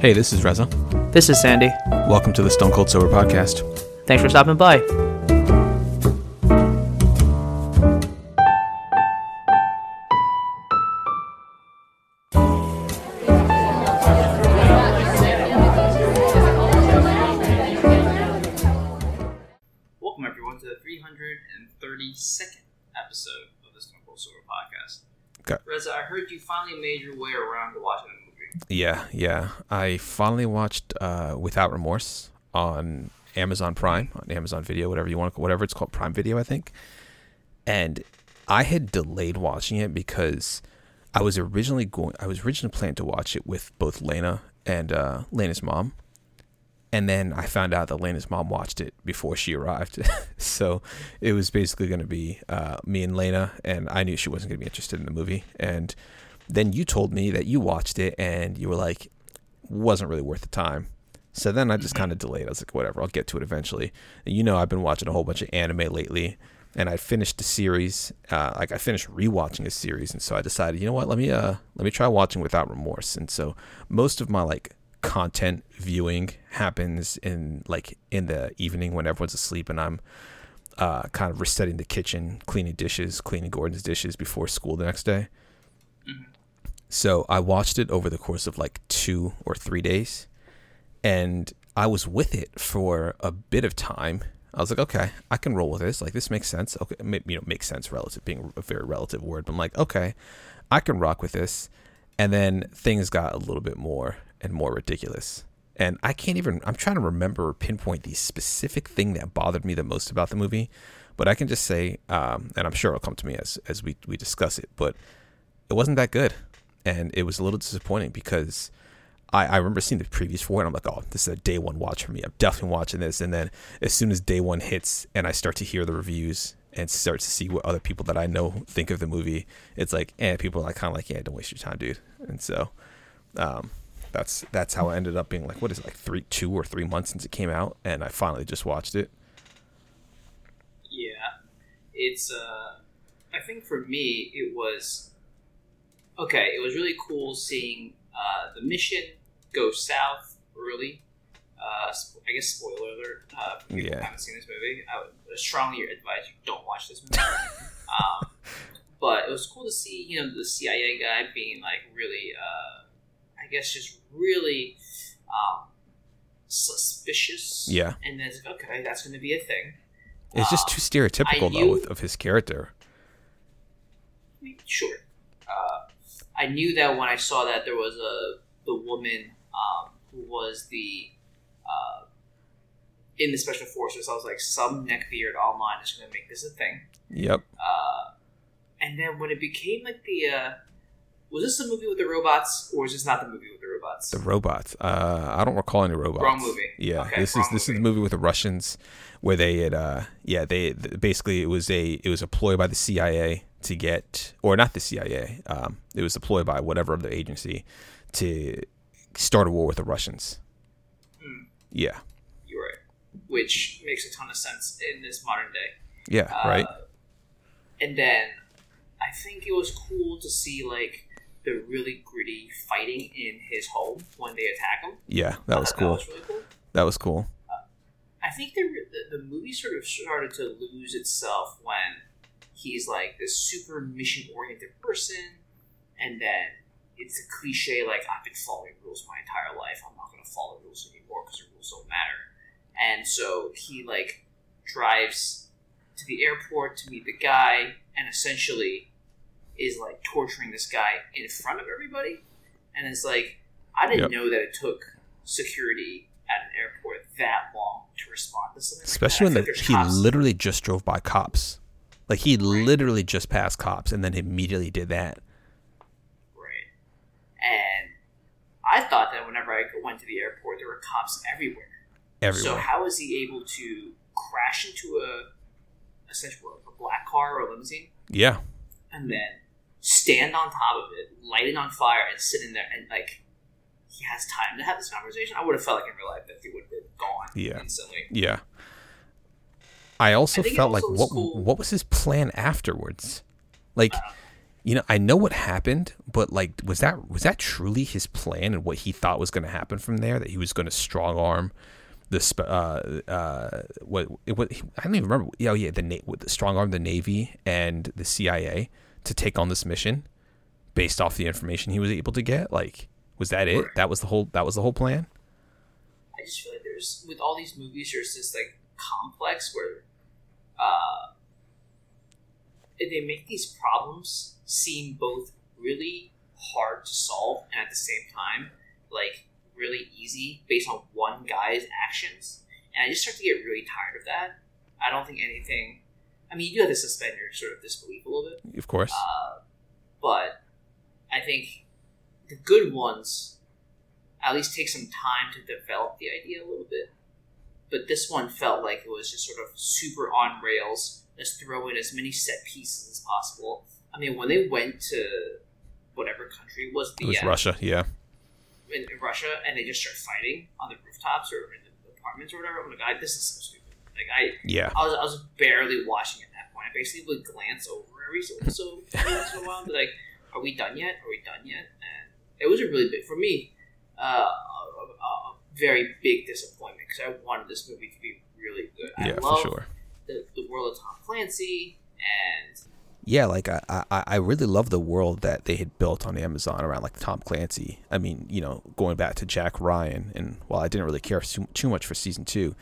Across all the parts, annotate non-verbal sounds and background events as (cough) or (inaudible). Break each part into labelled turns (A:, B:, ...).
A: Hey, this is Reza.
B: This is Sandy.
A: Welcome to the Stone Cold Sober Podcast.
B: Thanks for stopping by.
C: Welcome everyone to the 332nd episode of the Stone Cold Sober Podcast.
A: Okay.
C: Reza, I heard you finally made your way around to watching the movie.
A: Yeah, yeah. I finally watched uh, Without Remorse on Amazon Prime, on Amazon Video, whatever you want, whatever it's called, Prime Video, I think. And I had delayed watching it because I was originally going. I was originally planning to watch it with both Lena and uh, Lena's mom, and then I found out that Lena's mom watched it before she arrived. (laughs) so it was basically going to be uh, me and Lena, and I knew she wasn't going to be interested in the movie. And then you told me that you watched it, and you were like, wasn't really worth the time. So then I just kind of delayed. I was like, whatever, I'll get to it eventually. And you know, I've been watching a whole bunch of anime lately, and I finished the series. Uh, like I finished rewatching a series, and so I decided, you know what, let me uh, let me try watching without remorse. And so most of my like content viewing happens in like in the evening when everyone's asleep, and I'm uh, kind of resetting the kitchen, cleaning dishes, cleaning Gordon's dishes before school the next day. So I watched it over the course of like two or three days, and I was with it for a bit of time. I was like, okay, I can roll with this. Like, this makes sense. Okay, you know, makes sense relative being a very relative word, but I'm like, okay, I can rock with this. And then things got a little bit more and more ridiculous. And I can't even. I'm trying to remember or pinpoint the specific thing that bothered me the most about the movie, but I can just say, um, and I'm sure it'll come to me as as we we discuss it. But it wasn't that good, and it was a little disappointing because I, I remember seeing the previews for it. And I'm like, oh, this is a day one watch for me. I'm definitely watching this. And then as soon as day one hits, and I start to hear the reviews and start to see what other people that I know think of the movie, it's like, and people are like kind of like, yeah, don't waste your time, dude. And so, um, that's that's how I ended up being like, what is it, like three, two or three months since it came out, and I finally just watched it.
C: Yeah, it's. Uh, I think for me, it was okay. It was really cool seeing uh, the mission go south early. Uh, I guess spoiler alert. Uh, for people who
A: Yeah.
C: haven't seen this movie. I would strongly advise you don't watch this movie. (laughs) um, but it was cool to see, you know, the CIA guy being like really, uh, I guess, just really um, suspicious.
A: Yeah.
C: And then it's like, okay, that's going to be a thing.
A: It's just
C: Um,
A: too stereotypical
C: I
A: though of his character.
C: I mean, sure. Uh, I knew that when I saw that there was a the woman um, who was the uh, in the special forces. I was like, some neckbeard online is going to make this a thing.
A: Yep.
C: Uh, and then when it became like the uh, was this the movie with the robots or is this not the movie with the robots?
A: The robots. Uh, I don't recall any robots.
C: Wrong movie.
A: Yeah,
C: Okay,
A: this is this is the movie with the Russians, where they had. Uh, yeah, they basically it was a it was a ploy by the CIA to get, or not the CIA. Um, it was a ploy by whatever other agency to start a war with the Russians.
C: Hmm.
A: Yeah.
C: You're right. Which makes a ton of sense in this modern day.
A: Yeah.
C: Uh,
A: right.
C: And then I think it was cool to see like the really gritty fighting in his home when they attack him.
A: Yeah, that was cool.
C: That was really cool.
A: That was cool.
C: I think the, the the movie sort of started to lose itself when he's like this super mission oriented person, and then it's a cliche like I've been following rules my entire life. I'm not going to follow rules anymore because the rules don't matter. And so he like drives to the airport to meet the guy, and essentially is like torturing this guy in front of everybody. And it's like I didn't
A: Yep.
C: know that it took security at an airport that long to respond to something.
A: Especially
C: like
A: when the, he literally just drove by cops. Like he literally just passed cops and then immediately did that.
C: right, and I thought that whenever I went to the airport, there were cops everywhere. So
A: Everywhere.
C: how is he able to crash into a essentially a black car or a limousine
A: yeah.
C: and then stand on top of it, light it on fire, and sit in there and like he has time to have this conversation? I would have felt like in real life that he would have been gone
A: Yeah.
C: instantly.
A: Yeah. I also
C: I
A: felt
C: also
A: like what
C: cool-
A: what was his plan afterwards? Like you know, I know what happened, but like, was that was that truly his plan and what he thought was going to happen from there? That he was going to strong arm the sp- uh uh what what I don't even remember. Oh yeah, the na- the strong arm the Navy and the CIA to take on this mission based off the information he was able to get. Like, was that it? That was the whole that was the whole plan.
C: I just feel like there's with all these movies, there's this like complex where uh, they make these problems seem both really hard to solve and at the same time like really easy based on one guy's actions. And I just start to get really tired of that. I don't think anything. I mean, you do have to suspend your sort of disbelief a little bit.
A: Of course.
C: Uh, but I think the good ones at least take some time to develop the idea a little bit. But this one felt like it was just sort of super on rails. Let's throw in as many set pieces as possible. I mean, when they went to whatever country was,
A: it was
C: the,
A: Russia. Yeah.
C: in, in Russia, and they just start fighting on the rooftops or in the apartments or whatever. I'm like, I, this is so stupid. Like I,
A: Yeah.
C: I was, I was barely watching at that point. I basically would glance over every so so once in a while, and be like, "Are we done yet? Are we done yet?" And it was a really big for me, uh, very big disappointment because I wanted this movie to be really good. I
A: Yeah,
C: love
A: for sure.
C: the, the world of Tom Clancy, and
A: Yeah, like I, I, I really love the world that they had built on Amazon around like Tom Clancy. I mean, you know, going back to Jack Ryan, and while I didn't really care too, too much for season two,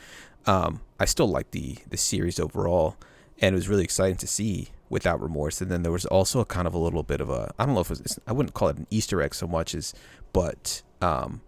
A: um, I still liked the the series overall, and it was really exciting to see Without Remorse. And then there was also a kind of a little bit of a I don't know if it was I wouldn't call it an Easter egg so much as, but um,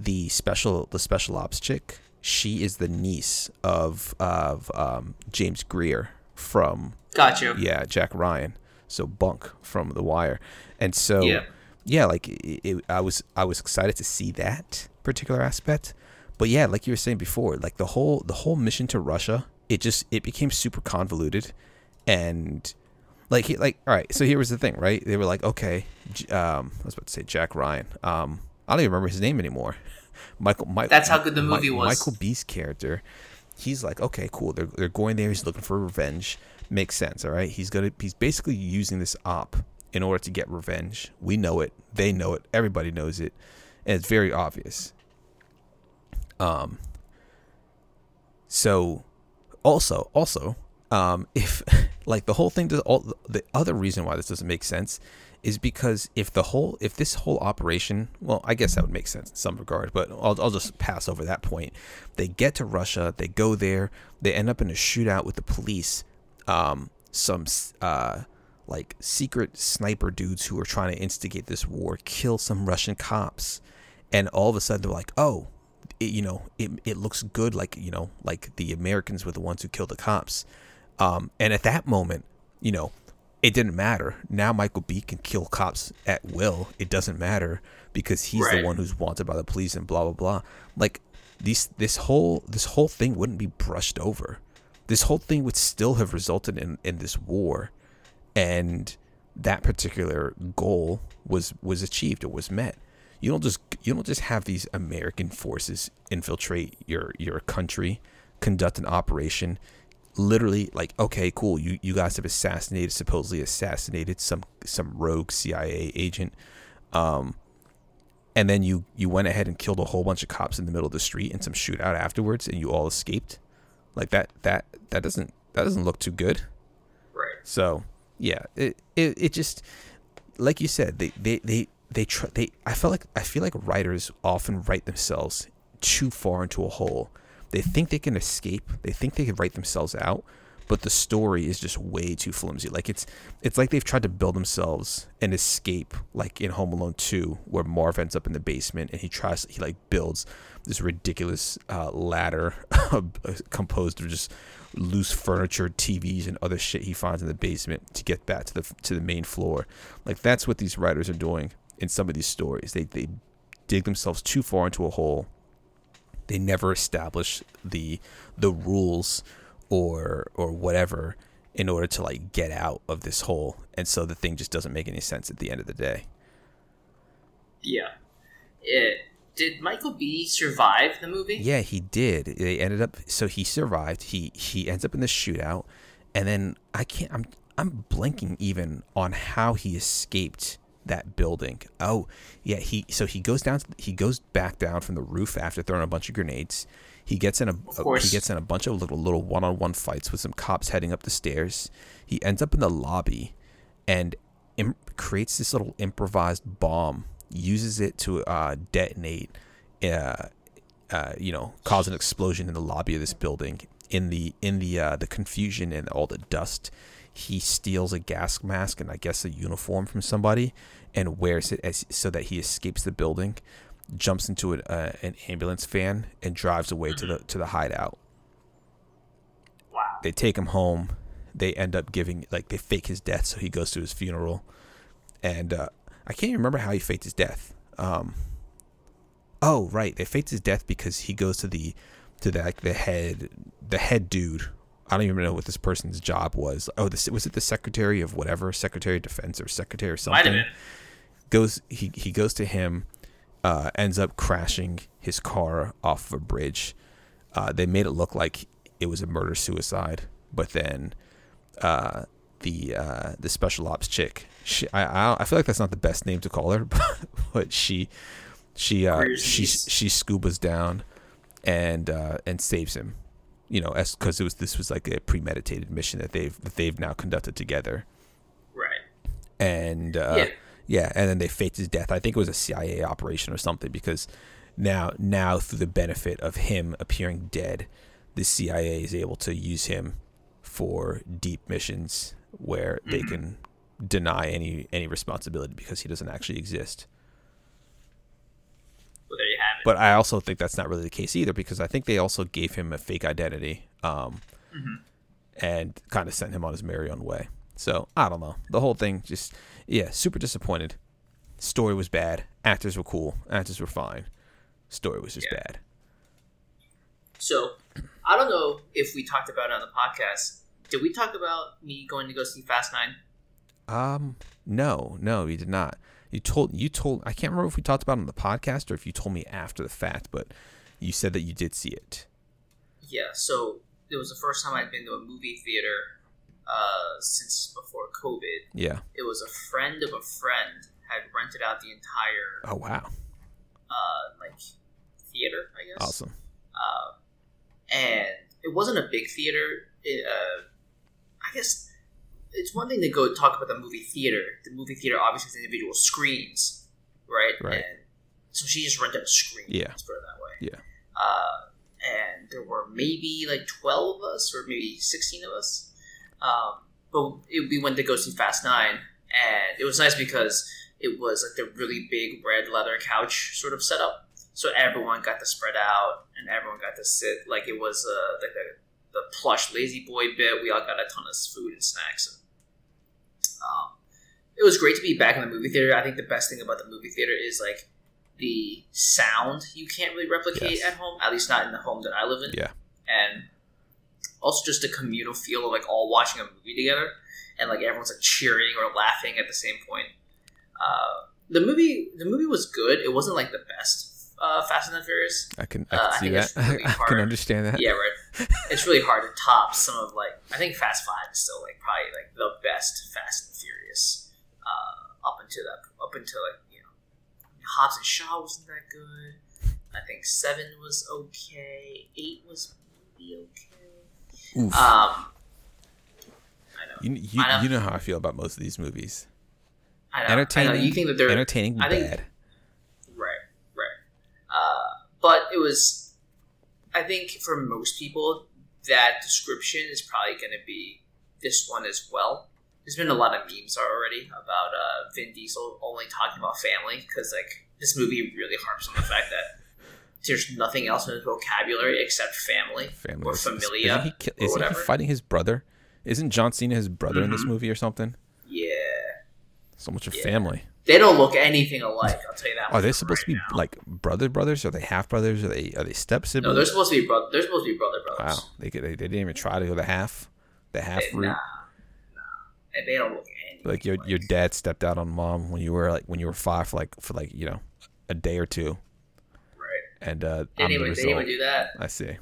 A: the special the special ops chick, she is the niece of of um, James Greer from
C: got you.
A: yeah, Jack Ryan. So Bunk from The Wire, and so
C: Yeah.
A: yeah, like it, it, I was I was excited to see that particular aspect. But yeah, like you were saying before, like the whole the whole mission to Russia, it just it became super convoluted, and like he, like all right. So here was the thing, right? They were like, okay, um, I was about to say Jack Ryan. Um, I don't even remember his name anymore. (laughs) Michael. Michael
C: That's how good the movie was.
A: Michael B's character. He's like, okay, cool. They're they're going there. He's looking for revenge. Makes sense, all right. He's gonna he's basically using this op in order to get revenge. We know it. They know it. Everybody knows it, and it's very obvious. Um. So, also, also, um, (laughs) if like the whole thing does all the other reason why this doesn't make sense is because if the whole if this whole operation well i guess that would make sense in some regard but i'll, I'll just pass over that point. They get to russia they go there they end up in a shootout with the police um some uh like secret sniper dudes who are trying to instigate this war kill some russian cops. And all of a sudden they're like oh it, you know it, it looks good like you know like the americans were the ones who killed the cops um, and at that moment you know it didn't matter. Now michael b can kill cops at will. It doesn't matter because he's
C: Right.
A: the one who's wanted by the police and blah blah blah. Like these this whole this whole thing wouldn't be brushed over. This whole thing would still have resulted in in this war. And that particular goal was was achieved. Or was met. You don't just you don't just have these american forces infiltrate your your country conduct an operation literally like okay cool you you guys have assassinated supposedly assassinated some some rogue cia agent um and then you you went ahead and killed a whole bunch of cops in the middle of the street in some shootout afterwards and you all escaped like that that that doesn't that doesn't look too good
C: Right.
A: so yeah, it it, it just like you said, they they they they try they. I felt like I feel like writers often write themselves too far into a hole. They think they can escape. They think they can write themselves out, but the story is just way too flimsy. Like it's it's like they've tried to build themselves an escape, like in Home Alone Two, where Marv ends up in the basement and he tries he like builds this ridiculous uh, ladder (laughs) composed of just loose furniture, TVs, and other shit he finds in the basement to get back to the to the main floor. Like that's what these writers are doing in some of these stories. They they dig themselves too far into a hole. They never establish the the rules or or whatever in order to like get out of this hole. And so the thing just doesn't make any sense at the end of the day.
C: Yeah. It, did Michael B survive the movie?
A: Yeah, he did. They ended up so he survived. He he ends up in the shootout, and then I can't. I'm I'm blanking even on how he escaped that building. Oh, yeah, he so he goes down he goes back down from the roof after throwing a bunch of grenades. He gets in a, a he gets in a bunch of little little one-on-one fights with some cops heading up the stairs. He ends up in the lobby and Im- creates this little improvised bomb, uses it to uh, detonate uh, uh, you know, cause an explosion in the lobby of this building. In the in the uh, the confusion and all the dust, he steals a gas mask and I guess a uniform from somebody and wears it as so that he escapes the building, jumps into an, uh, an ambulance van and drives away to the to the hideout.
C: Wow.
A: They take him home. They end up giving like they fake his death, so he goes to his funeral, and uh, I can't even remember how he faked his death. Um, oh right, they faked his death because he goes to the to the like the head the head dude. I don't even know what this person's job was. Oh, this was it the secretary of whatever, secretary of defense or secretary
C: Might
A: something. Goes he he goes to him, uh, ends up crashing his car off of a bridge. Uh, they made it look like it was a murder suicide, but then uh, the uh, the special ops chick, she, I, I I feel like that's not the best name to call her, (laughs) but she she uh, she she scubas down and uh, and saves him, you know, as because it was this was like a premeditated mission that they've that they've now conducted together,
C: Right.
A: and uh,
C: Yeah.
A: yeah, and then they faked his death. I think it was a CIA operation or something because now now through the benefit of him appearing dead, the CIA is able to use him for deep missions where they
C: Mm-hmm.
A: can deny any any responsibility because he doesn't actually exist.
C: Well, there you have it.
A: But I also think that's not really the case either because I think they also gave him a fake identity um, and kind of sent him on his merry own way. So I don't know. The whole thing just, yeah, super disappointed. Story was bad. Actors were cool. Actors were fine. Story was just
C: Yeah.
A: bad.
C: So, I don't know if we talked about it on the podcast. Did we talk about me going to go see Fast Nine?
A: Um, no, no, we did not. You told you told I can't remember if we talked about it on the podcast or if you told me after the fact, but you said that you did see it.
C: Yeah. So it was the first time I'd been to a movie theater uh, since before COVID.
A: Yeah.
C: It was a friend of a friend had rented out the entire
A: Oh wow.
C: uh, like theater, I guess.
A: Awesome.
C: Uh, and it wasn't a big theater. It, uh, I guess it's one thing to go talk about the movie theater. The movie theater obviously has individual screens, right?
A: Right.
C: And so she just rented a screen.
A: Yeah.
C: Let's put it that way.
A: Yeah.
C: Uh, and there were maybe like twelve of us, or maybe sixteen of us. Um, but it, we went to go see Fast Nine, and it was nice because it was like the really big red leather couch sort of setup. So everyone got to spread out, and everyone got to sit like it was uh, like the, the plush lazy boy bit. We all got a ton of food and snacks. And, um, it was great to be back in the movie theater. I think the best thing about the movie theater is like the sound you can't really replicate
A: Yes.
C: at home. At least not in the home that I live in.
A: Yeah.
C: And also just the communal feel of like all watching a movie together, and like everyone's like cheering or laughing at the same point. Uh, the movie, the movie was good. It wasn't like the best uh, Fast and the Furious.
A: I can I
C: Uh,
A: can
C: I
A: see that.
C: really (laughs)
A: I can understand that.
C: Yeah, right. it's really hard to top some of like I think Fast Five is still like probably like the best Fast and Furious uh, up until that up until like you know Hobbs and Shaw wasn't that good. I think Seven was okay. Eight was maybe okay.
A: Oof.
C: Um,
A: you you,
C: know.
A: you know how I feel about most of these movies.
C: I know.
A: Entertaining.
C: I know. You think that they're
A: entertaining,
C: I think-
A: bad.
C: But it was, I think, for most people, that description is probably going to be this one as well. There's been a lot of memes already about uh, Vin Diesel only talking about family because, like, this movie really harps on the fact that there's nothing else in his vocabulary except family,
A: Family.
C: or
A: Is-
C: familia
A: Isn't he, ki-
C: or
A: isn't he fighting his brother? Isn't John Cena his brother in this
C: Mhm.
A: movie or something?
C: Yeah,
A: So much of
C: Yeah.
A: family.
C: They don't look anything alike. I'll tell you that.
A: Are they supposed
C: right
A: to be
C: now.
A: like brother brothers? Are they half brothers? Are they are they step siblings?
C: No, they're supposed to be brother. They're supposed to be brother brothers.
A: wow, they, they they didn't even try to go the half, the half
C: They-
A: route.
C: Nah, nah. And they don't look anything
A: Like your
C: alike.
A: your dad stepped out on mom when you were like when you were five for like for like you know a day or two,
C: right.
A: and uh,
C: They didn't,
A: the
C: they didn't even do that.
A: I see.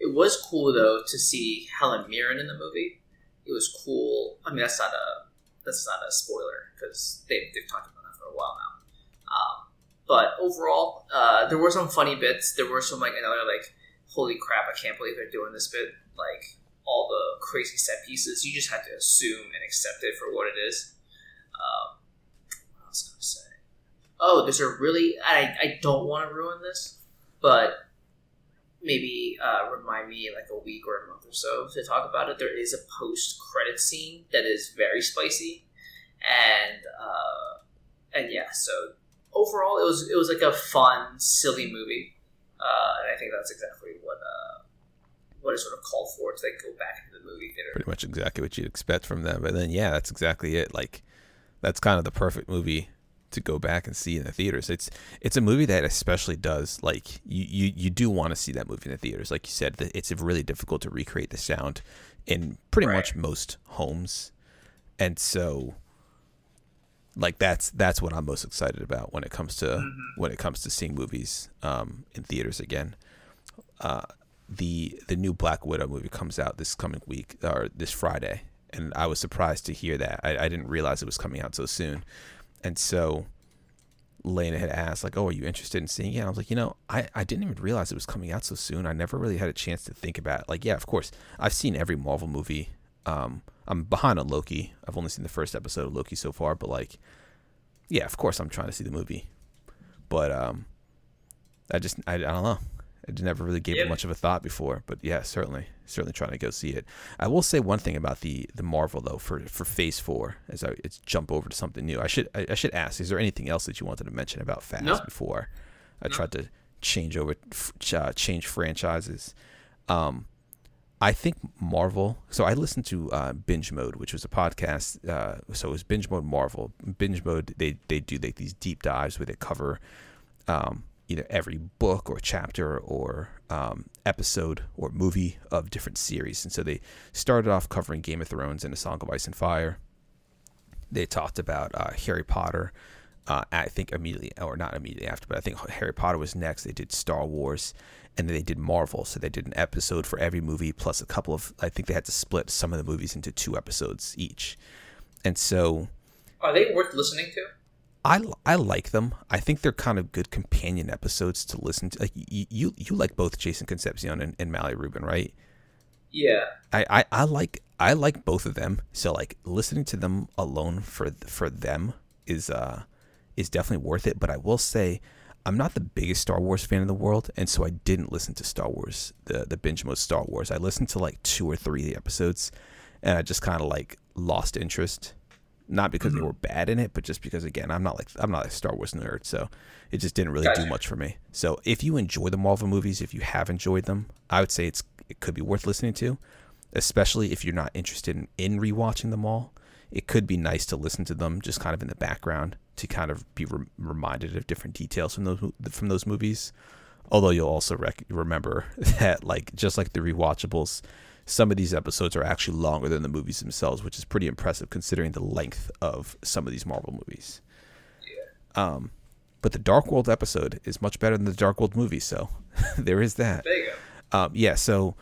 C: It was cool though to see Helen Mirren in the movie it was cool. I mean, that's not a that's not a spoiler because they they've talked about that for a while now. Um, but overall, uh, there were some funny bits. There were some like another like, holy crap! I can't believe they're doing this bit. Like all the crazy set pieces, you just have to assume and accept it for what it is. Um, what else can I say? Oh, there's a really I I don't want to ruin this, but maybe uh, remind me like a week or a month or so to talk about it. There is a post credit scene that is very spicy, and uh, and yeah. So overall, it was it was like a fun, silly movie, uh, and I think that's exactly what uh, what is sort of called for to like go back into the movie theater.
A: Pretty much exactly what you'd expect from them. But then yeah, that's exactly it. Like that's kind of the perfect movie to go back and see in the theaters. It's it's a movie that especially does like you you, you do want to see that movie in the theaters. Like you said, it's really difficult to recreate the sound in pretty
C: Right.
A: much most homes, and so like that's that's what I'm most excited about when it comes to
C: Mhm.
A: when it comes to seeing movies um, in theaters again. Uh, the the new Black Widow movie comes out this coming week or this Friday, and I was surprised to hear that. I, I didn't realize it was coming out so soon, and so Lena had asked like, "Oh, are you interested in seeing it?" And I was like, "You know, I, I didn't even realize it was coming out so soon. I never really had a chance to think about it. like, yeah, of course, I've seen every Marvel movie. Um, I'm behind on Loki. I've only seen the first episode of Loki so far, but like, yeah, of course, I'm trying to see the movie, but um, I just I, I don't know. I never really gave
C: Yeah.
A: it much of a thought before, but yeah, certainly, certainly trying to go see it. I will say one thing about the the Marvel though for for Phase Four as I it's jump over to something new. I should I, I should ask: Is there anything else that you wanted to mention about Fast
C: No.
A: before I
C: No.
A: tried to change over uh, change franchises? Um, I think Marvel. So I listened to uh, Binge Mode, which was a podcast. Uh, so it was Binge Mode Marvel. Binge Mode they they do like these deep dives where they cover um, either every book or chapter or um, episode or movie of different series. And so they started off covering Game of Thrones and A Song of Ice and Fire. They talked about uh, Harry Potter. Uh, I think immediately, or not immediately after, but I think Harry Potter was next. They did Star Wars, and then they did Marvel. So they did an episode for every movie, plus a couple of. I think they had to split some of the movies into two episodes each. And so
C: Are they worth listening to?
A: I, I like them. I think they're kind of good companion episodes to listen to. Like you you, you like both Jason Concepcion and, and Mallory Rubin, right?
C: Yeah.
A: I, I, I like I like both of them. So like listening to them alone for for them is uh is definitely worth it. But I will say I'm not the biggest Star Wars fan in the world, and so I didn't listen to Star Wars the the binge mode Star Wars. I listened to like two or three of the episodes, and I just kind of like lost interest. Not because they mm-hmm. were bad in it, but just because again I'm not like I'm not a Star Wars nerd, so it just didn't really
C: Gotcha.
A: do much for me. So if you enjoy the Marvel movies, if you have enjoyed them, I would say it's it could be worth listening to especially if you're not interested in, in rewatching them all. It could be nice to listen to them just kind of in the background to kind of be rem- reminded of different details from those from those movies. Although you'll also rec- remember (laughs) that, like just like the rewatchables, some of these episodes are actually longer than the movies themselves, which is pretty impressive considering the length of some of these Marvel movies. Um, but the Dark World episode is much better than the Dark World movie, so (laughs) there is that.
C: There you go.
A: Um, yeah, so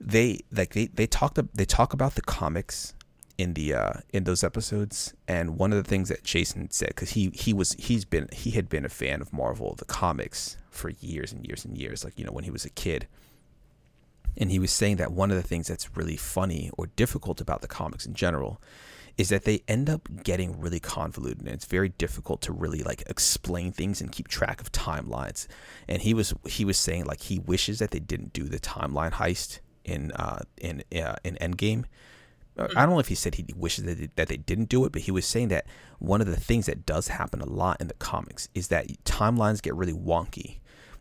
A: they like they they talked they talk about the comics in the uh in those episodes and one of the things that Jason said cuz he he was he's been he had been a fan of Marvel the comics for years and years and years like you know when he was a kid and he was saying that one of the things that's really funny or difficult about the comics in general is that they end up getting really convoluted and it's very difficult to really like explain things and keep track of timelines. And he was he was saying like he wishes that they didn't do the timeline heist in uh in uh, in Endgame. Uh, I don't know if he said he wishes that they, that they didn't do it, but he was saying that one of the things that does happen a lot in the comics is that timelines get really wonky,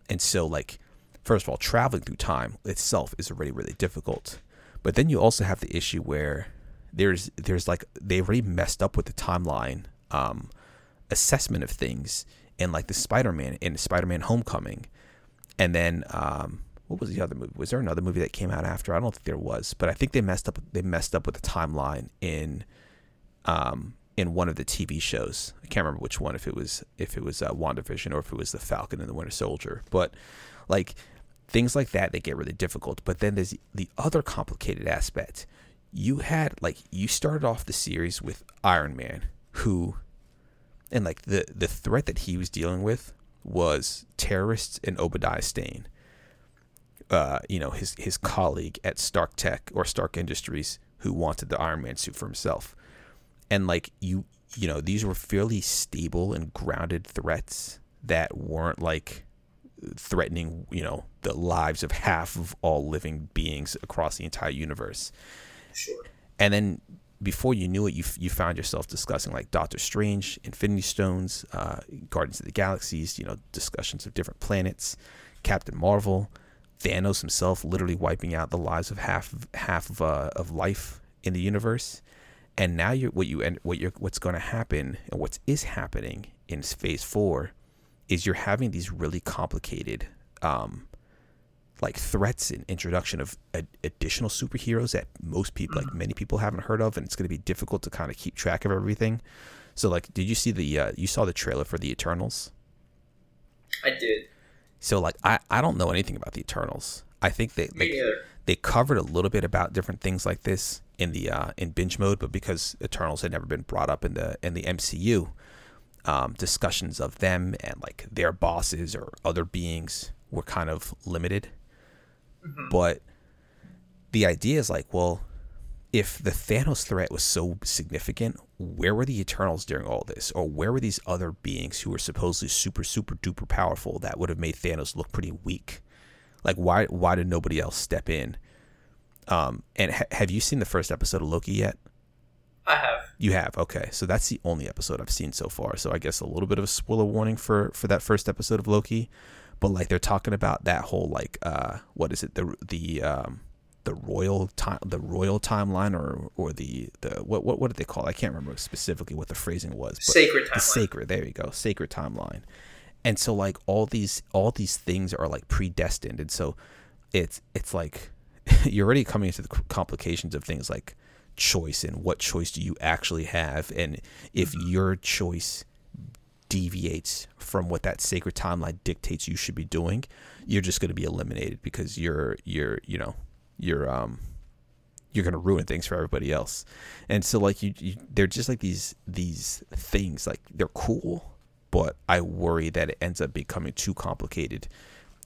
A: and so like first of all, traveling through time itself is already really difficult, but then you also have the issue where there's there's like they already messed up with the timeline um, assessment of things in like the Spider-Man in Spider-Man Homecoming, and then um, what was the other movie? Was there another movie that came out after? I don't think there was, but I think they messed up. They messed up with the timeline in, um, in one of the TV shows. I can't remember which one. If it was if it was uh, WandaVision or if it was the Falcon and the Winter Soldier. But like things like that, they get really difficult. But then there's the other complicated aspect. you had like you started off the series with Iron Man, who, and like the the threat that he was dealing with was terrorists and Obadiah Stane. Uh, you know his his colleague at Stark Tech or Stark Industries who wanted the Iron Man suit for himself, and like you you know these were fairly stable and grounded threats that weren't like threatening you know the lives of half of all living beings across the entire universe.
C: Sure.
A: And then before you knew it, you you found yourself discussing like Doctor Strange, Infinity Stones, uh, Guardians of the Galaxies, you know, discussions of different planets, Captain Marvel, Thanos himself, literally wiping out the lives of half of, half of uh, of life in the universe. And now you're what you and what you're what's going to happen and what is happening in Phase Four is you're having these really complicated um, like threats and introduction of ad- additional superheroes that most people, like many people, haven't heard of, and it's going to be difficult to kind of keep track of everything. So, like, did you see the uh, you saw the trailer for the Eternals?
C: I did.
A: So, like, I I don't know anything about the Eternals. I think they like, they covered a little bit about different things like this in the uh, in binge mode, but because Eternals had never been brought up in the in the MCU, um, discussions of them and like their bosses or other beings were kind of limited. But the idea is like, well, if the Thanos threat was so significant, where were the Eternals during all this? Or where were these other beings who were supposedly super, super duper powerful that would have made Thanos look pretty weak? Like, why why did nobody else step in? Um, and ha- have you seen the first episode of Loki yet?
C: I have.
A: You have. Okay, so that's the only episode I've seen so far. So I guess a little bit of a spoiler warning for for that first episode of Loki. But like they're talking about that whole like uh what is it the the um the royal time the royal timeline or or the the what what what did they call it? I can't remember specifically what the phrasing was.
C: Sacred
A: the sacred there you go sacred timeline and so like all these all these things are like predestined and so it's it's like (laughs) you're already coming into the complications of things like choice and what choice do you actually have? And if your choice deviates from what that sacred timeline dictates you should be doing you're just going to be eliminated because you're you're you know you're um you're going to ruin things for everybody else. And so like you, you they're just like these these things like they're cool but i worry that it ends up becoming too complicated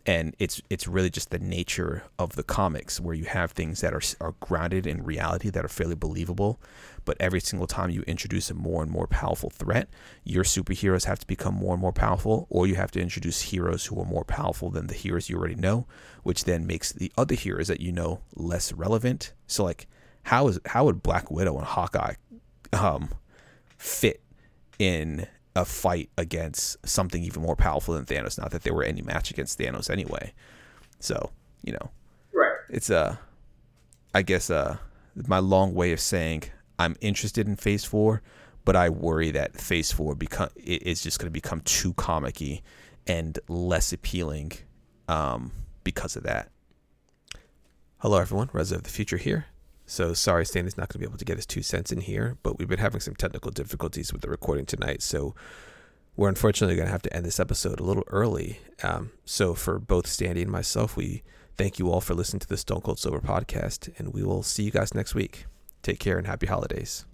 A: and it's it's really just the nature of the comics where you have things that are are grounded in reality that are fairly believable but every single time you introduce a more and more powerful threat your superheroes have to become more and more powerful or you have to introduce heroes who are more powerful than the heroes you already know which then makes the other heroes that you know less relevant. So like how is how would black widow and hawkeye um fit in a fight against something even more powerful than Thanos. Not that there were any match against Thanos anyway. So you know,
C: Right.
A: it's uh, I guess uh, my long way of saying I'm interested in Phase Four, but I worry that Phase Four become it is just going to become too comicky and less appealing, um, because of that. Hello, everyone. Reza of the Future here. So sorry, Stan is not going to be able to get his two cents in here, but we've been having some technical difficulties with the recording tonight. So we're unfortunately going to have to end this episode a little early. Um, so for both Sandy and myself, we thank you all for listening to the Stone Cold Sober podcast, and we will see you guys next week. Take care and happy holidays.